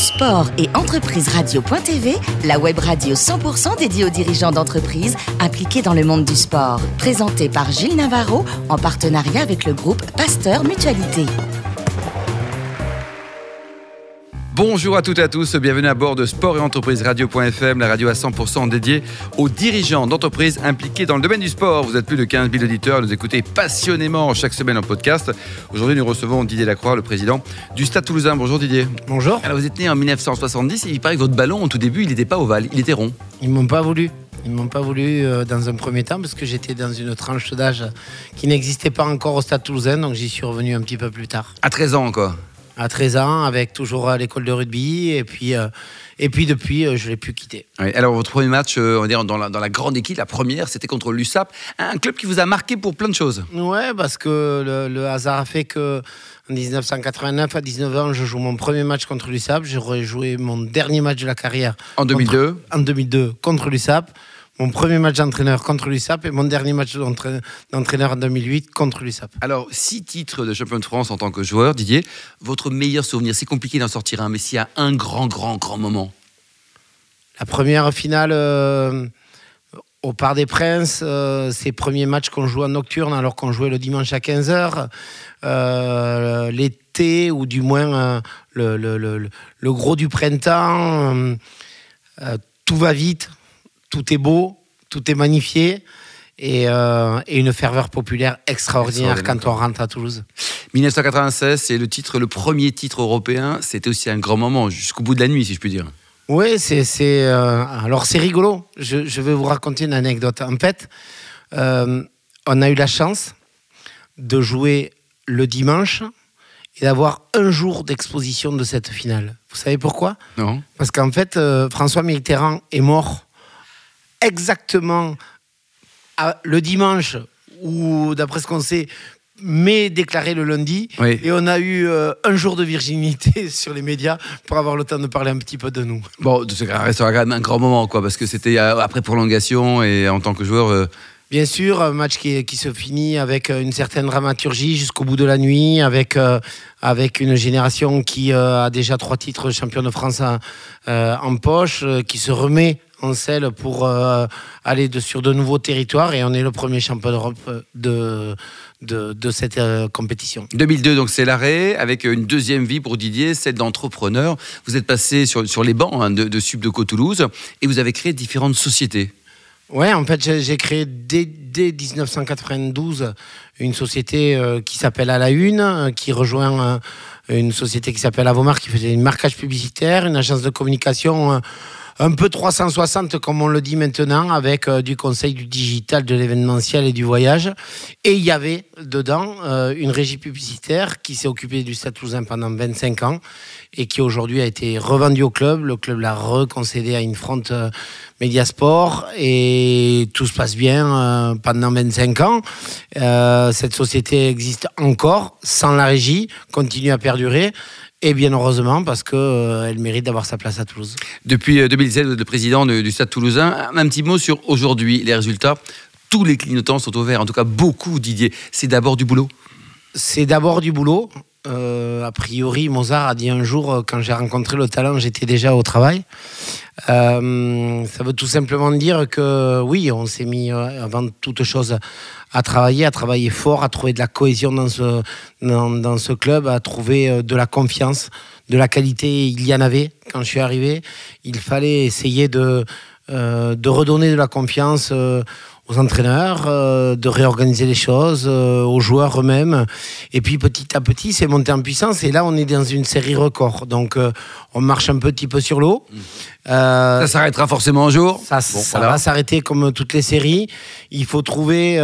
Sport et entreprise radio.tv, la web radio 100% dédiée aux dirigeants d'entreprises impliqués dans le monde du sport. Présentée par Gilles Navarro en partenariat avec le groupe Pasteur Mutualité. Bonjour à toutes et à tous, bienvenue à bord de Sport et Entreprise Radio.fm, la radio à 100% dédiée aux dirigeants d'entreprises impliqués dans le domaine du sport. Vous êtes plus de 15 000 auditeurs, nous écoutez passionnément chaque semaine en podcast. Aujourd'hui, nous recevons Didier Lacroix, le président du Stade Toulousain. Bonjour Didier. Bonjour. Alors vous êtes né en 1970 et il paraît que votre ballon, au tout début, il n'était pas ovale, il était rond. Ils m'ont pas voulu. Ils m'ont pas voulu euh, dans un premier temps parce que j'étais dans une tranche d'âge qui n'existait pas encore au Stade Toulousain, donc j'y suis revenu un petit peu plus tard. À 13 ans, quoi. À 13 ans, avec toujours à l'école de rugby, et puis, euh, et puis depuis, euh, je l'ai plus quitté. Oui, Alors votre premier match, euh, on va dire, dans la, dans la grande équipe, la première, c'était contre l'USAP, un club qui vous a marqué pour plein de choses. Ouais, parce que le, le hasard a fait que en 1989, à 19 ans, je joue mon premier match contre l'USAP. J'aurais joué mon dernier match de la carrière En 2002. en 2002 contre l'USAP. Mon premier match d'entraîneur contre l'USAP et mon dernier match d'entraîneur en 2008 contre l'USAP. Alors, six titres de champion de France en tant que joueur, Didier. Votre meilleur souvenir, c'est compliqué d'en sortir un, mais s'il y a un grand, grand, grand moment. La première finale euh, au Parc des Princes, euh, ces premiers matchs qu'on jouait en nocturne alors qu'on jouait le dimanche à 15h. Euh, L'été, ou du moins le, le- le- le gros du printemps, tout va vite, tout est beau, tout est magnifié. Et, euh, et une ferveur populaire extraordinaire, Extraordinaire. quand on rentre à Toulouse. 1996, c'est le titre, le premier titre européen. C'était aussi un grand moment, jusqu'au bout de la nuit, si je puis dire. Oui, c'est. euh, alors, c'est rigolo. Je, je vais vous raconter une anecdote. En fait, euh, on a eu la chance de jouer le dimanche et d'avoir un jour d'exposition de cette finale. Vous savez pourquoi? Non Parce qu'en fait, François Mitterrand est mort exactement le dimanche, ou d'après ce qu'on sait, mais déclaré le lundi. Oui. Et on a eu euh, un jour de virginité sur les médias pour avoir le temps de parler un petit peu de nous. Bon, ça restera quand même un grand moment, quoi, parce que c'était euh, après prolongation et en tant que joueur. euh, Bien sûr, un match qui, qui se finit avec une certaine dramaturgie jusqu'au bout de la nuit, avec, euh, avec une génération qui a déjà trois titres champion de France en, en poche, qui se remet en selle pour euh, aller de, sur de nouveaux territoires et on est le premier champion d'Europe euh, de, de, de cette euh, compétition. 2002, donc c'est l'arrêt, avec une deuxième vie pour Didier, celle d'entrepreneur. Vous êtes passé sur, sur les bancs hein, de, de Subdeco Toulouse et vous avez créé différentes sociétés. Ouais, en fait, j'ai créé dès, dès 1992 une société qui s'appelle À la Une, qui rejoint une société qui s'appelle Avomar, qui faisait une marquage publicitaire, une agence de communication un peu 360, comme on le dit maintenant, avec euh, du conseil du digital, de l'événementiel et du voyage. Et il y avait dedans euh, une régie publicitaire qui s'est occupée du Stade Toulousain pendant 25 ans et qui aujourd'hui a été revendue au club. Le club l'a reconcédé à une front euh, Mediasport et tout se passe bien euh, pendant 25 ans. Cette société existe encore sans la régie, continue à perdurer. Et bien heureusement parce qu'elle mérite d'avoir sa place à Toulouse. Depuis euh, 2017, vous êtes le président de- du Stade Toulousain. Un, un petit mot sur aujourd'hui, les résultats. Tous les clignotants sont ouverts, en tout cas beaucoup, Didier. C'est d'abord du boulot? C'est d'abord du boulot. Euh, a priori, Mozart a dit un jour, euh, quand j'ai rencontré le talent, j'étais déjà au travail. Euh, ça veut tout simplement dire que oui, on s'est mis avant toute chose à travailler, à travailler fort, à trouver de la cohésion dans ce, club, à trouver de la confiance, de la qualité. Il y en avait quand je suis arrivé. Il fallait essayer de, redonner de la confiance. Aux entraîneurs, euh, de réorganiser les choses, euh, aux joueurs eux-mêmes. Et puis petit à petit, c'est monté en puissance. Et là, on est dans une série record. Donc, euh, on marche un petit peu sur l'eau. Euh, Ça s'arrêtera forcément un jour. ça, Bon, ça voilà. va s'arrêter comme toutes les séries. Il faut trouver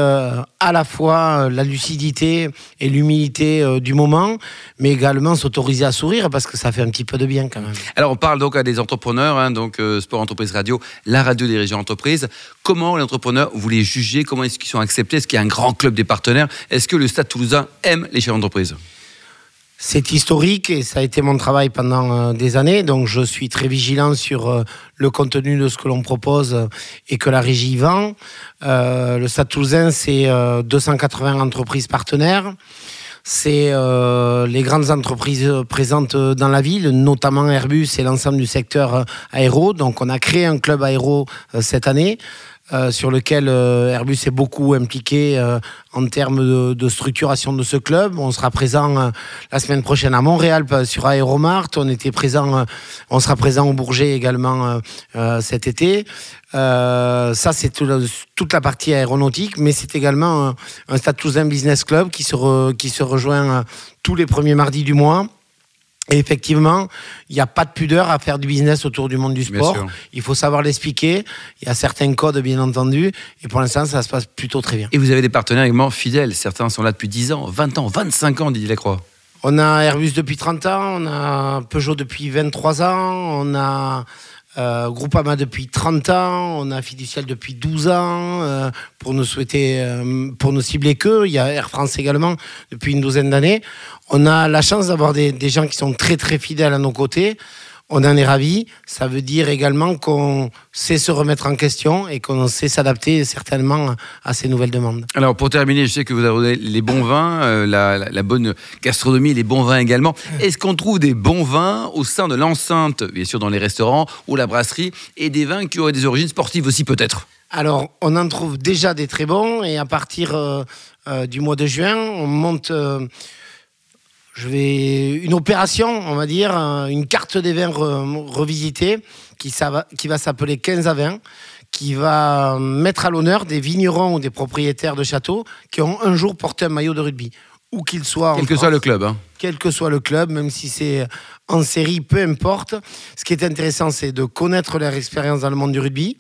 à la fois euh, la lucidité et l'humilité euh, du moment, mais également s'autoriser à sourire parce que ça fait un petit peu de bien quand même. Alors, on parle donc à des entrepreneurs, hein, donc euh, Sport Entreprise Radio, la radio des régions entreprises. Comment les entrepreneurs, vous les jugez? Comment est-ce qu'ils sont acceptés? Est-ce qu'il y a un grand club des partenaires? Est-ce que le Stade toulousain aime les chefs d'entreprise? C'est historique et ça a été mon travail pendant euh, des années. Donc je suis très vigilant sur euh, le contenu de ce que l'on propose euh, et que la régie vend. Le Stade Toulousain, c'est euh, 280 entreprises partenaires. c'est les grandes entreprises présentes dans la ville, notamment Airbus et l'ensemble du secteur aéro. Donc on a créé un club aéro cette année. Euh, sur lequel euh, Airbus est beaucoup impliqué euh, en termes de, structuration de ce club. On sera présent la semaine prochaine à Montréal sur Aéromart. On était présent, on sera présent au Bourget également cet été. ça, c'est toute la partie aéronautique, mais c'est également un, Stade Business Club qui se, qui se rejoint tous les premiers mardis du mois et effectivement, il n'y a pas de pudeur à faire du business autour du monde du sport. Il faut savoir l'expliquer. Il y a certains codes, bien entendu. Et pour l'instant, ça se passe plutôt très bien. Et vous avez des partenaires également fidèles. Certains sont là depuis 10 ans, 20 ans, 25 ans, Didier Lacroix. On a Airbus depuis 30 ans, on a Peugeot depuis 23 ans, on a euh, Groupama depuis 30 ans, on a Fiducial depuis 12 ans, euh, pour nous souhaiter, euh, pour nous cibler que. Il y a Air France également depuis une douzaine d'années. On a la chance d'avoir des, des, gens qui sont très très fidèles à nos côtés. On en est ravis. Ça veut dire également qu'on sait se remettre en question et qu'on sait s'adapter certainement à ces nouvelles demandes. Alors pour terminer, je sais que vous avez les bons vins, euh, la, bonne gastronomie, les bons vins également. Est-ce qu'on trouve des bons vins au sein de l'enceinte, bien sûr dans les restaurants ou la brasserie, et des vins qui auraient des origines sportives aussi peut-être? Alors, on en trouve déjà des très bons et à partir euh, euh, du mois de juin, on monte je vais une opération, on va dire, une carte des vins revisitée qui, qui va s'appeler 15 à 20, qui va mettre à l'honneur des vignerons ou des propriétaires de châteaux qui ont un jour porté un maillot de rugby. Où qu'il soit. Quel que soit le club. Hein. Quel que soit le club, même si c'est en série, peu importe. Ce qui est intéressant, c'est de connaître leur expérience dans le monde du rugby,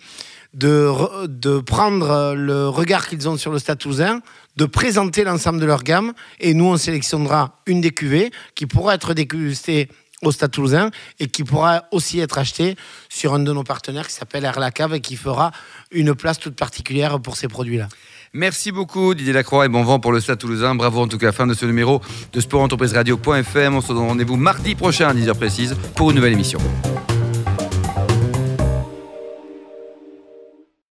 de, prendre le regard qu'ils ont sur le Stade Toulousain, de présenter l'ensemble de leur gamme. Et nous, on sélectionnera une des cuvées qui pourra être dégustée au Stade Toulousain et qui pourra aussi être achetée sur un de nos partenaires qui s'appelle Air La Cave et qui fera une place toute particulière pour ces produits-là. Merci beaucoup Didier Lacroix et bon vent pour le Stade Toulousain. Bravo en tout cas, fin de ce numéro de sportentrepriseradio.fm. On se donne rendez-vous mardi prochain à 10h précise pour une nouvelle émission.